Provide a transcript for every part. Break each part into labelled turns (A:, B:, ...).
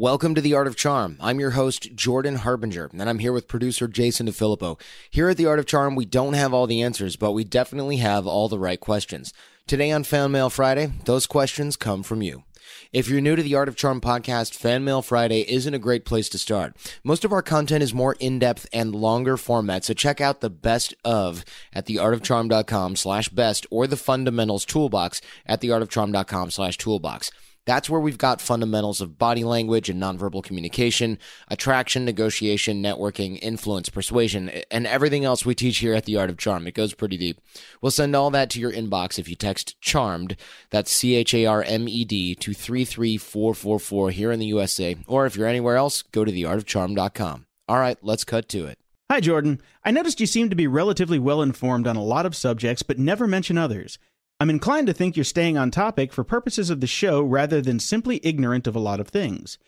A: Welcome to The Art of Charm. I'm your host, Jordan Harbinger, and I'm here with producer Jason DeFilippo. Here at The Art of Charm, we don't have all the answers, but we definitely have all the right questions. Today on Fan Mail Friday, those questions come from you. If you're new to the Art of Charm podcast, Fan Mail Friday isn't a great place to start. Most of our content is more in-depth and longer format, so check out the best of at theartofcharm.com slash best or the fundamentals toolbox at theartofcharm.com slash toolbox. That's where we've got fundamentals of body language and nonverbal communication, attraction, negotiation, networking, influence, persuasion, and everything else we teach here at the Art of Charm. It goes pretty deep. We'll send all that to your inbox if you text CHARMED, that's C H A R M E D, to 33444 here in the USA. Or if you're anywhere else, go to theartofcharm.com. All right, let's cut to it.
B: Hi, Jordan. I noticed you seem to be relatively well informed on a lot of subjects, but never mention others. I'm inclined to think you're staying on topic for purposes of the show rather than simply ignorant of a lot of things.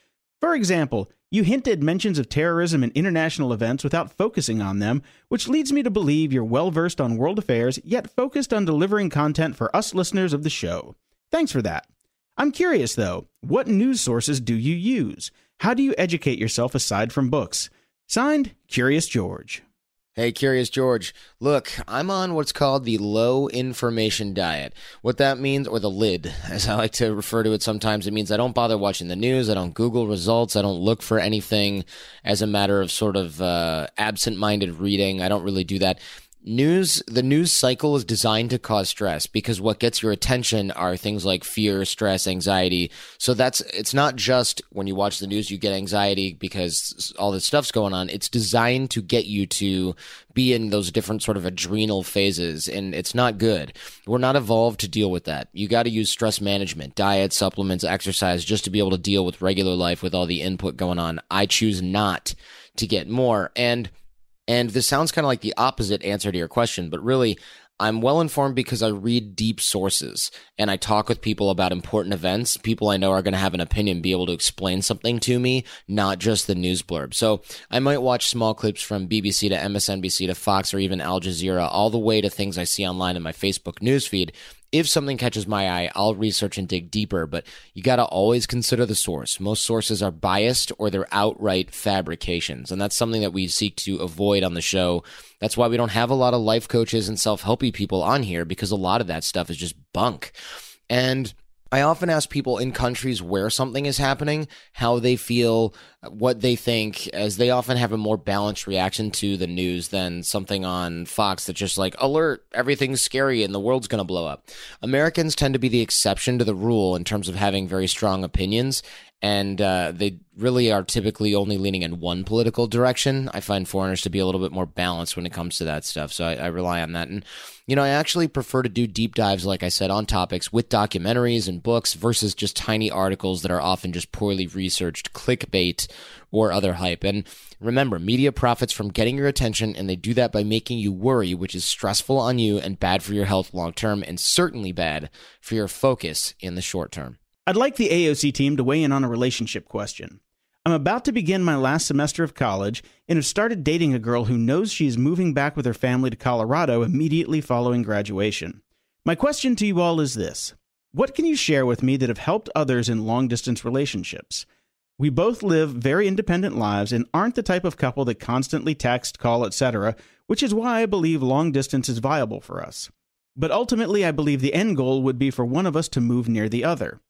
B: For example, you hinted mentions of terrorism and international events without focusing on them, which leads me to believe you're well versed on world affairs, yet focused on delivering content for us listeners of the show. Thanks for that. I'm curious, though, what news sources do you use? How do you educate yourself aside from books? Signed, Curious George.
A: Hey, Curious George. Look, I'm on what's called the low information diet. What that means, or the lid, as I like to refer to it sometimes, it means I don't bother watching the news. I don't Google results. I don't look for anything as a matter of sort of uh, absent minded reading. I don't really do that news the news cycle is designed to cause stress because what gets your attention are things like fear stress anxiety. So that's it's not just when you watch the news you get anxiety because all this stuff's going on. It's designed to get you to be in those different sort of adrenal phases and it's not good. We're not evolved to deal with that. You got to use stress management diet supplements exercise just to be able to deal with regular life with all the input going on. I choose not to get more. And and this sounds kind of like the opposite answer to your question, but really, I'm well informed because I read deep sources and I talk with people about important events. People I know are going to have an opinion, be able to explain something to me, not just the news blurb. So I might watch small clips from BBC to MSNBC to Fox or even Al Jazeera, all the way to things I see online in my Facebook newsfeed if something catches my eye, I'll research and dig deeper, but you got to always consider the source. Most sources are biased or they're outright fabrications, and that's something that we seek to avoid on the show. That's why we don't have a lot of life coaches and self helpy people on here because a lot of that stuff is just bunk. And I often ask people in countries where something is happening how they feel, what they think, as they often have a more balanced reaction to the news than something on Fox that's just like, alert, everything's scary and the world's going to blow up. Americans tend to be the exception to the rule in terms of having very strong opinions, and uh, they really are typically only leaning in one political direction. I find foreigners to be a little bit more balanced when it comes to that stuff, so I, I, rely on that. And you know, I actually prefer to do deep dives, like I said, on topics with documentaries and books versus just tiny articles that are often just poorly researched clickbait or other hype. And remember, media profits from getting your attention, and they do that by making you worry, which is stressful on you and bad for your health long term, and certainly bad for your focus in the short term.
B: I'd like the AOC team to weigh in on a relationship question. I'm about to begin my last semester of college and have started dating a girl who knows she is moving back with her family to Colorado immediately following graduation. My question to you all is this What can you share with me that have helped others in long distance relationships? We both live very independent lives and aren't the type of couple that constantly text, call, etc., which is why I believe long distance is viable for us. But ultimately, I believe the end goal would be for one of us to move near the other.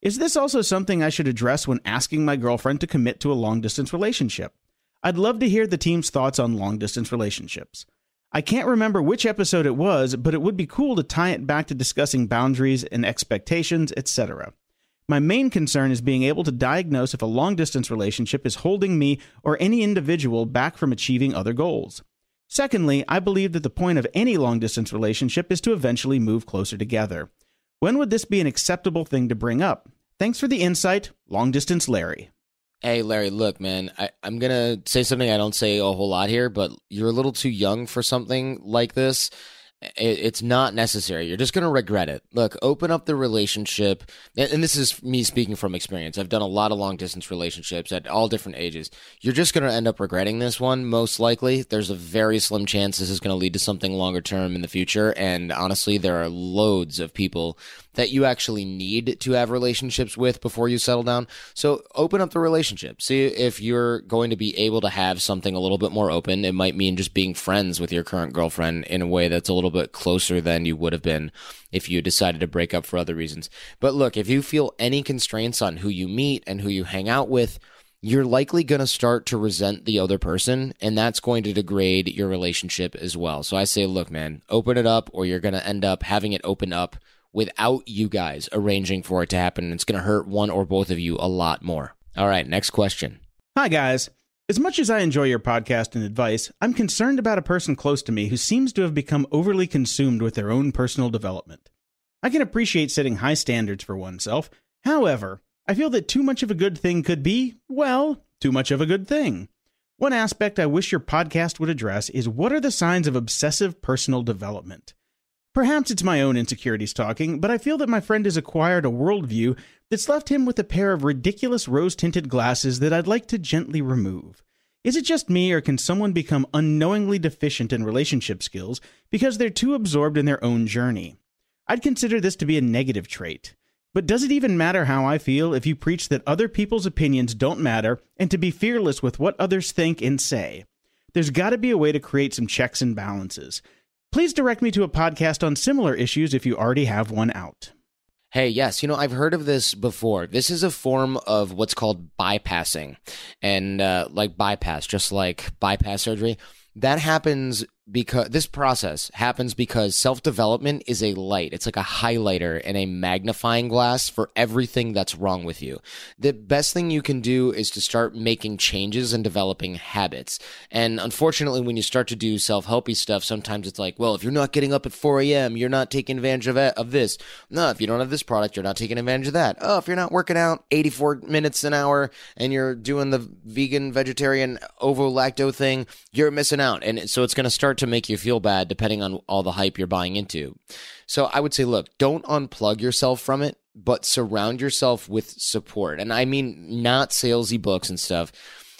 B: Is this also something I should address when asking my girlfriend to commit to a long distance relationship? I'd love to hear the team's thoughts on long distance relationships. I can't remember which episode it was, but it would be cool to tie it back to discussing boundaries and expectations, etc. My main concern is being able to diagnose if a long distance relationship is holding me or any individual back from achieving other goals. Secondly, I believe that the point of any long distance relationship is to eventually move closer together. When would this be an acceptable thing to bring up? Thanks for the insight, Long Distance Larry.
A: Hey, Larry, look, man, I, I'm going to say something I don't say a whole lot here, but you're a little too young for something like this it's not necessary. You're just going to regret it. Look, open up the relationship. And this is me speaking from experience. I've done a lot of long distance relationships at all different ages. You're just going to end up regretting this one, most likely. There's a very slim chance this is going to lead to something longer term in the future. And honestly, there are loads of people that you actually need to have relationships with before you settle down. So open up the relationship. See if you're going to be able to have something a little bit more open. It might mean just being friends with your current girlfriend in a way that's a little bit closer than you would have been if you decided to break up for other reasons. But look, if you feel any constraints on who you meet and who you hang out with, you're likely going to start to resent the other person, and that's going to degrade your relationship as well. So I say, look, man, open it up, or you're going to end up having it open up without you guys arranging for it to happen. It's going to hurt one or both of you a lot more. All right, next question.
B: Hi, guys. As much as I enjoy your podcast and advice, I'm concerned about a person close to me who seems to have become overly consumed with their own personal development. I can appreciate setting high standards for oneself. However, I feel that too much of a good thing could be, well, too much of a good thing. One aspect I wish your podcast would address is what are the signs of obsessive personal development? Perhaps it's my own insecurities talking, but I feel that my friend has acquired a worldview that's left him with a pair of ridiculous rose tinted glasses that I'd like to gently remove. Is it just me, or can someone become unknowingly deficient in relationship skills because they're too absorbed in their own journey? I'd consider this to be a negative trait. But does it even matter how I feel if you preach that other people's opinions don't matter and to be fearless with what others think and say? There's got to be a way to create some checks and balances. Please direct me to a podcast on similar issues if you already have one out.
A: Hey, yes, you know, I've heard of this before. This is a form of what's called bypassing. And uh, like bypass, just like bypass surgery, that happens because this process happens because self development is a light. It's like a highlighter and a magnifying glass for everything that's wrong with you. The best thing you can do is to start making changes and developing habits. And unfortunately, when you start to do self helpy stuff, sometimes it's like, well, if you're not getting up at 4 a.m., you're not taking advantage of, of this. No, if you don't have this product, you're not taking advantage of that. Oh, if you're not working out 84 minutes an hour and you're doing the vegan, vegetarian, ovo lacto thing, you're missing out. And so it's going to start to make you feel bad depending on all the hype you're buying into. So I would say, look, don't unplug yourself from it, but surround yourself with support. And I mean, not salesy books and stuff.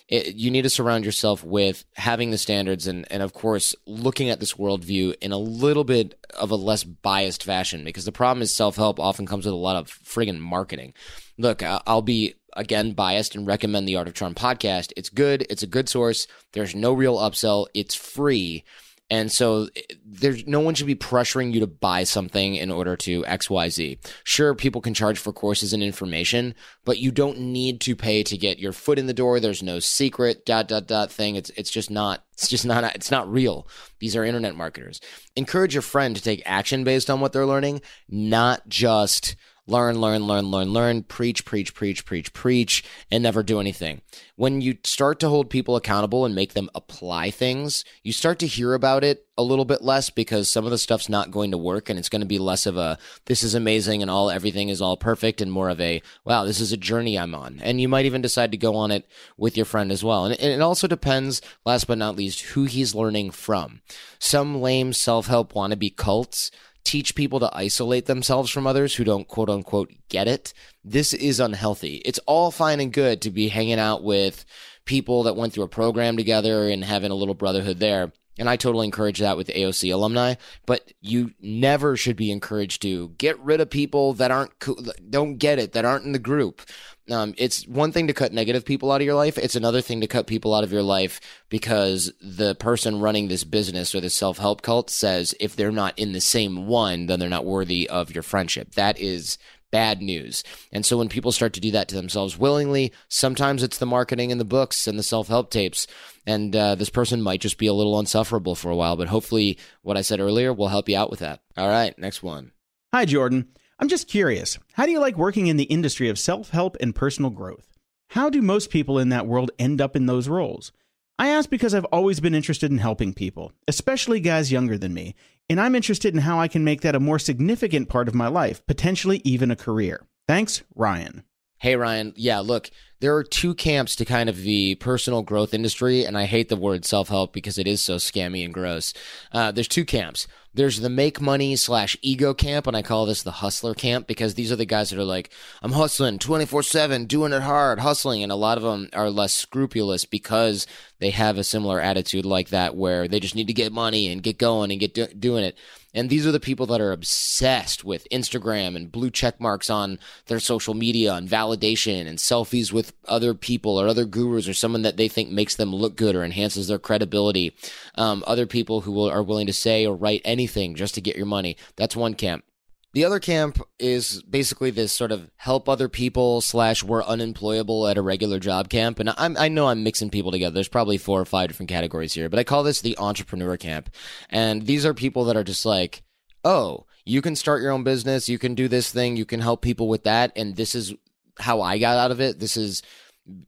A: It, you need to surround yourself with having the standards and, and of course looking at this worldview in a little bit of a less biased fashion because the problem is self-help often comes with a lot of friggin' marketing look i'll be again biased and recommend the art of charm podcast it's good it's a good source there's no real upsell it's free and so eh, there's no one should be pressuring you to buy something in order to XYZ. Sure, people can charge for courses and information, but you don't need to pay to get your foot in the door. There's no secret dot dot dot thing. It's it's just not it's just not it's not real. These are internet marketers. Encourage your friend to take action based on what they're learning, not just learn, learn, learn, learn, learn, preach, preach, preach, preach, preach, and never do anything. When you start to hold people accountable and make them apply things, you start to hear about it a little bit less because some of the stuff's not going to work and it's going to be less of a this is amazing and all everything is all perfect and more of a wow this is a journey i'm on. And you might even decide to go on it with your friend as well. And it also depends last but not least who he's learning from. Some lame self-help wannabe cults teach people to isolate themselves from others who don't quote unquote get it. This is unhealthy. It's all fine and good to be hanging out with people that went through a program together and having a little brotherhood there. And I totally encourage that with AOC alumni, but you never should be encouraged to get rid of people that aren't don't get it, that aren't in the group. Um, it's one thing to cut negative people out of your life. It's another thing to cut people out of your life because the person running this business or the self help cult says if they're not in the same one, then they're not worthy of your friendship. That is bad news. And so when people start to do that to themselves willingly, sometimes it's the marketing and the books and the self help tapes. And uh, this person might just be a little unsufferable for a while, but hopefully, what I said earlier will help you out with that. All right, next one.
B: Hi, Jordan. I'm just curious. How do you like working in the industry of self help and personal growth? How do most people in that world end up in those roles? I ask because I've always been interested in helping people, especially guys younger than me, and I'm interested in how I can make that a more significant part of my life, potentially even a career. Thanks, Ryan.
A: Hey, Ryan. Yeah, look, there are two camps to kind of the personal growth industry, and I hate the word self help because it is so scammy and gross. Uh, there's two camps. There's the make money slash ego camp, and I call this the hustler camp because these are the guys that are like, I'm hustling 24 7, doing it hard, hustling. And a lot of them are less scrupulous because they have a similar attitude like that where they just need to get money and get going and get do- doing it. And these are the people that are obsessed with Instagram and blue check marks on their social media and validation and selfies with other people or other gurus or someone that they think makes them look good or enhances their credibility. Um, other people who will, are willing to say or write anything just to get your money. That's one camp. The other camp is basically this sort of help other people slash we're unemployable at a regular job camp. And I'm, I know I'm mixing people together. There's probably four or five different categories here, but I call this the entrepreneur camp. And these are people that are just like, oh, you can start your own business. You can do this thing. You can help people with that. And this is how I got out of it. This is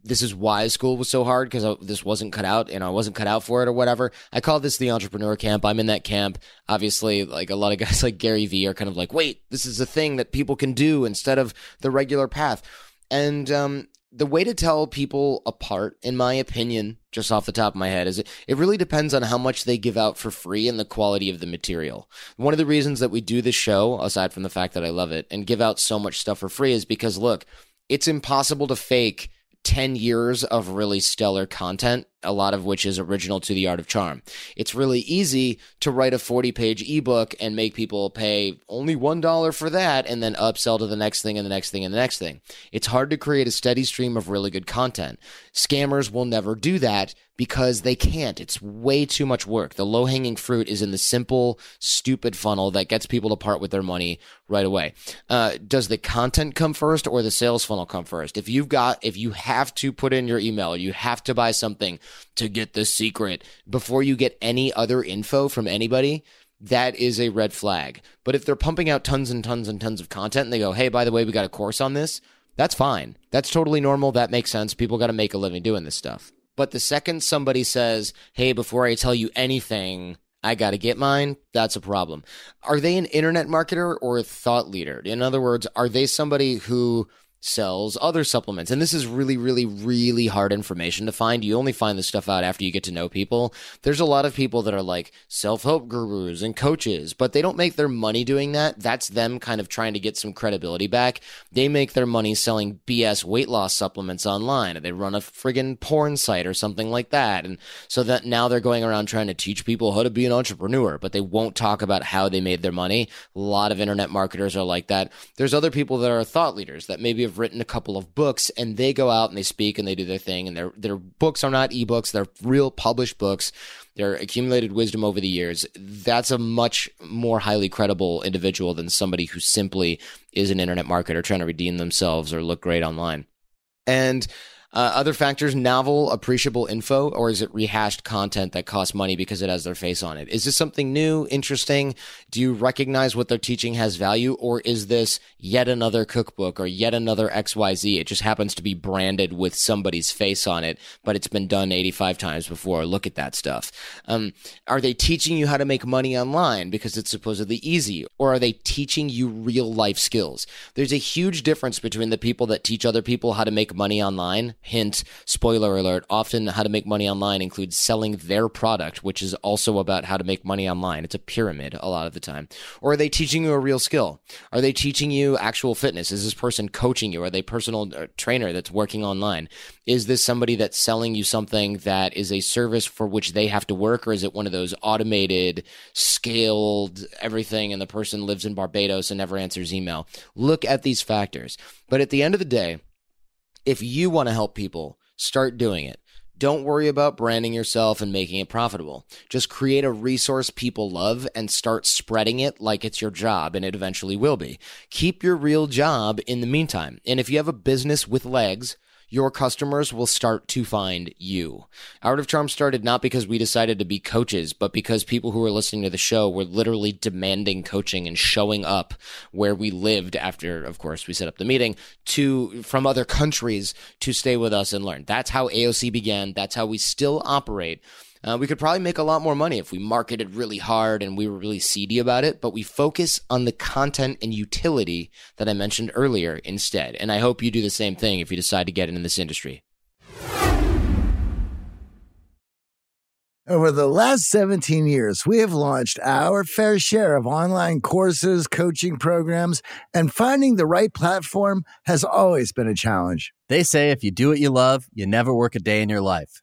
A: this is why school was so hard because this wasn't cut out and I wasn't cut out for it or whatever. I call this the entrepreneur camp. I'm in that camp. Obviously, like a lot of guys like Gary Vee are kind of like, wait, this is a thing that people can do instead of the regular path. And um, the way to tell people apart, in my opinion, just off the top of my head, is it, it really depends on how much they give out for free and the quality of the material. One of the reasons that we do this show, aside from the fact that I love it, and give out so much stuff for free is because, look, it's impossible to fake 10 years of really stellar content, a lot of which is original to the art of charm. It's really easy to write a 40 page ebook and make people pay only $1 for that and then upsell to the next thing and the next thing and the next thing. It's hard to create a steady stream of really good content. Scammers will never do that because they can't. It's way too much work. The low hanging fruit is in the simple, stupid funnel that gets people to part with their money right away. Uh, does the content come first or the sales funnel come first? If you've got, if you have to put in your email, you have to buy something to get the secret before you get any other info from anybody, that is a red flag. But if they're pumping out tons and tons and tons of content and they go, hey, by the way, we got a course on this, that's fine. That's totally normal. That makes sense. People got to make a living doing this stuff. But the second somebody says, hey, before I tell you anything, I got to get mine, that's a problem. Are they an internet marketer or a thought leader? In other words, are they somebody who sells other supplements. And this is really, really, really hard information to find. You only find this stuff out after you get to know people. There's a lot of people that are like self help gurus and coaches, but they don't make their money doing that. That's them kind of trying to get some credibility back. They make their money selling BS weight loss supplements online. They run a friggin' porn site or something like that. And so that now they're going around trying to teach people how to be an entrepreneur, but they won't talk about how they made their money. A lot of internet marketers are like that. There's other people that are thought leaders that maybe have written a couple of books and they go out and they speak and they do their thing and their their books are not ebooks they're real published books. They're accumulated wisdom over the years. That's a much more highly credible individual than somebody who simply is an internet marketer trying to redeem themselves or look great online. And uh, other factors, novel, appreciable info, or is it rehashed content that costs money because it has their face on it? Is this something new, interesting? Do you recognize what they're teaching has value, or is this yet another cookbook or yet another XYZ? It just happens to be branded with somebody's face on it, but it's been done 85 times before. Look at that stuff. Um, are they teaching you how to make money online because it's supposedly easy, or are they teaching you real life skills? There's a huge difference between the people that teach other people how to make money online Hint, spoiler alert, often how to make money online includes selling their product, which is also about how to make money online. It's a pyramid a lot of the time. Or are they teaching you a real skill? Are they teaching you actual fitness? Is this person coaching you? Are they personal uh, trainer that's working online? Is this somebody that's selling you something that is a service for which they have to work, or is it one of those automated, scaled everything and the person lives in Barbados and never answers email? Look at these factors. But at the end of the day, if you want to help people, start doing it. Don't worry about branding yourself and making it profitable. Just create a resource people love and start spreading it like it's your job, and it eventually will be. Keep your real job in the meantime. And if you have a business with legs, your customers will start to find you. Art of Charm started not because we decided to be coaches, but because people who were listening to the show were literally demanding coaching and showing up where we lived after, of course, we set up the meeting to from other countries to stay with us and learn. That's how AOC began. That's how we still operate. Uh, we could probably make a lot more money if we marketed really hard and we were really seedy about it, but we focus on the content and utility that I mentioned earlier instead. And I hope you do the same thing if you decide to get into this industry.
C: Over the last 17 years, we have launched our fair share of online courses, coaching programs, and finding the right platform has always been a challenge.
D: They say if you do what you love, you never work a day in your life.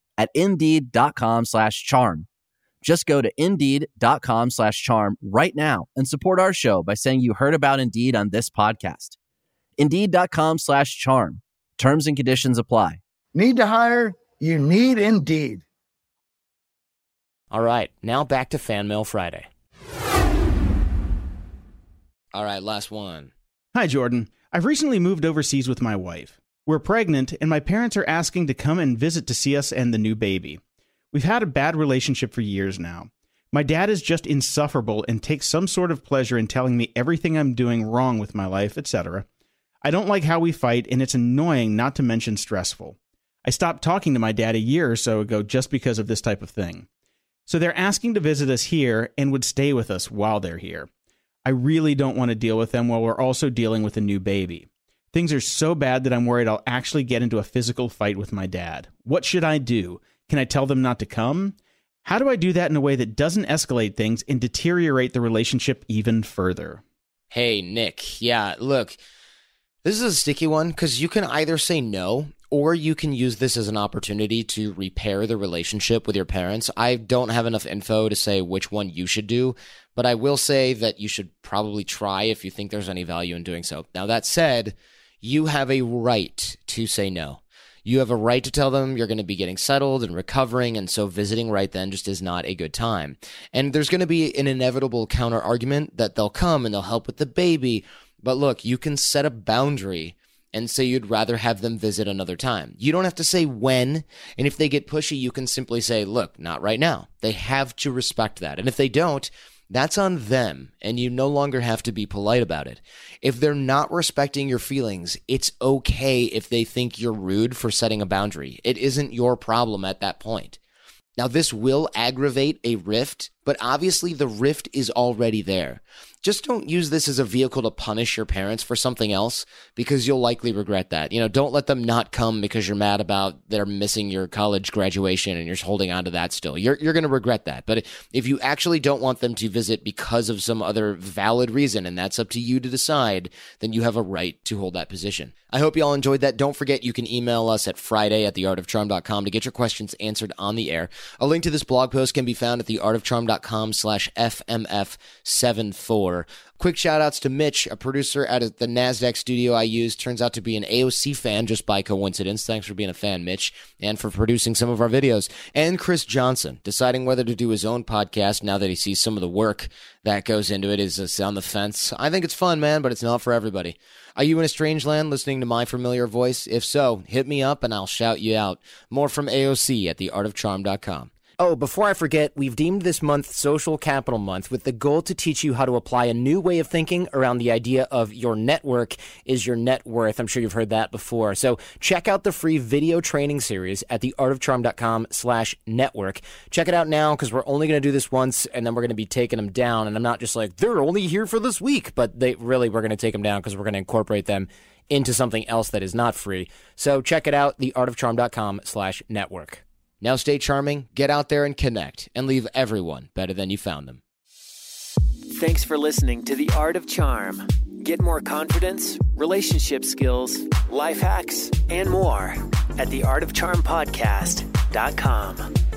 D: at indeed.com slash charm. Just go to indeed.com slash charm right now and support our show by saying you heard about Indeed on this podcast. Indeed.com slash charm. Terms and conditions apply.
C: Need to hire? You need Indeed.
A: All right, now back to Fan Mail Friday. All right, last one.
B: Hi, Jordan. I've recently moved overseas with my wife. We're pregnant, and my parents are asking to come and visit to see us and the new baby. We've had a bad relationship for years now. My dad is just insufferable and takes some sort of pleasure in telling me everything I'm doing wrong with my life, etc. I don't like how we fight, and it's annoying, not to mention stressful. I stopped talking to my dad a year or so ago just because of this type of thing. So they're asking to visit us here and would stay with us while they're here. I really don't want to deal with them while we're also dealing with a new baby. Things are so bad that I'm worried I'll actually get into a physical fight with my dad. What should I do? Can I tell them not to come? How do I do that in a way that doesn't escalate things and deteriorate the relationship even further?
A: Hey, Nick. Yeah, look, this is a sticky one because you can either say no or you can use this as an opportunity to repair the relationship with your parents. I don't have enough info to say which one you should do, but I will say that you should probably try if you think there's any value in doing so. Now, that said, you have a right to say no. You have a right to tell them you're going to be getting settled and recovering, and so visiting right then just is not a good time. And there's going to be an inevitable counter argument that they'll come and they'll help with the baby. But look, you can set a boundary and say you'd rather have them visit another time. You don't have to say when. And if they get pushy, you can simply say, look, not right now. They have to respect that. And if they don't, that's on them, and you no longer have to be polite about it. If they're not respecting your feelings, it's okay if they think you're rude for setting a boundary. It isn't your problem at that point. Now, this will aggravate a rift, but obviously the rift is already there just don't use this as a vehicle to punish your parents for something else because you'll likely regret that. You know, don't let them not come because you're mad about they're missing your college graduation and you're holding on to that still. You're you're going to regret that. But if you actually don't want them to visit because of some other valid reason and that's up to you to decide, then you have a right to hold that position. I hope you all enjoyed that. Don't forget you can email us at Friday at theartofcharm.com to get your questions answered on the air. A link to this blog post can be found at theartofcharm.com slash FMF74. Quick shout outs to Mitch, a producer at the NASDAQ studio I use. Turns out to be an AOC fan just by coincidence. Thanks for being a fan, Mitch, and for producing some of our videos. And Chris Johnson, deciding whether to do his own podcast now that he sees some of the work that goes into it is on the fence. I think it's fun, man, but it's not for everybody. Are you in a strange land listening to my familiar voice? If so, hit me up and I'll shout you out. More from AOC at theartofcharm.com. Oh, before I forget, we've deemed this month Social Capital Month with the goal to teach you how to apply a new way of thinking around the idea of your network is your net worth. I'm sure you've heard that before. So check out the free video training series at theartofcharm.com slash network. Check it out now because we're only going to do this once and then we're going to be taking them down. And I'm not just like, they're only here for this week, but they really, we're going to take them down because we're going to incorporate them into something else that is not free. So check it out, theartofcharm.com slash network. Now stay charming, get out there and connect, and leave everyone better than you found them.
E: Thanks for listening to The Art of Charm. Get more confidence, relationship skills, life hacks, and more at theartofcharmpodcast.com.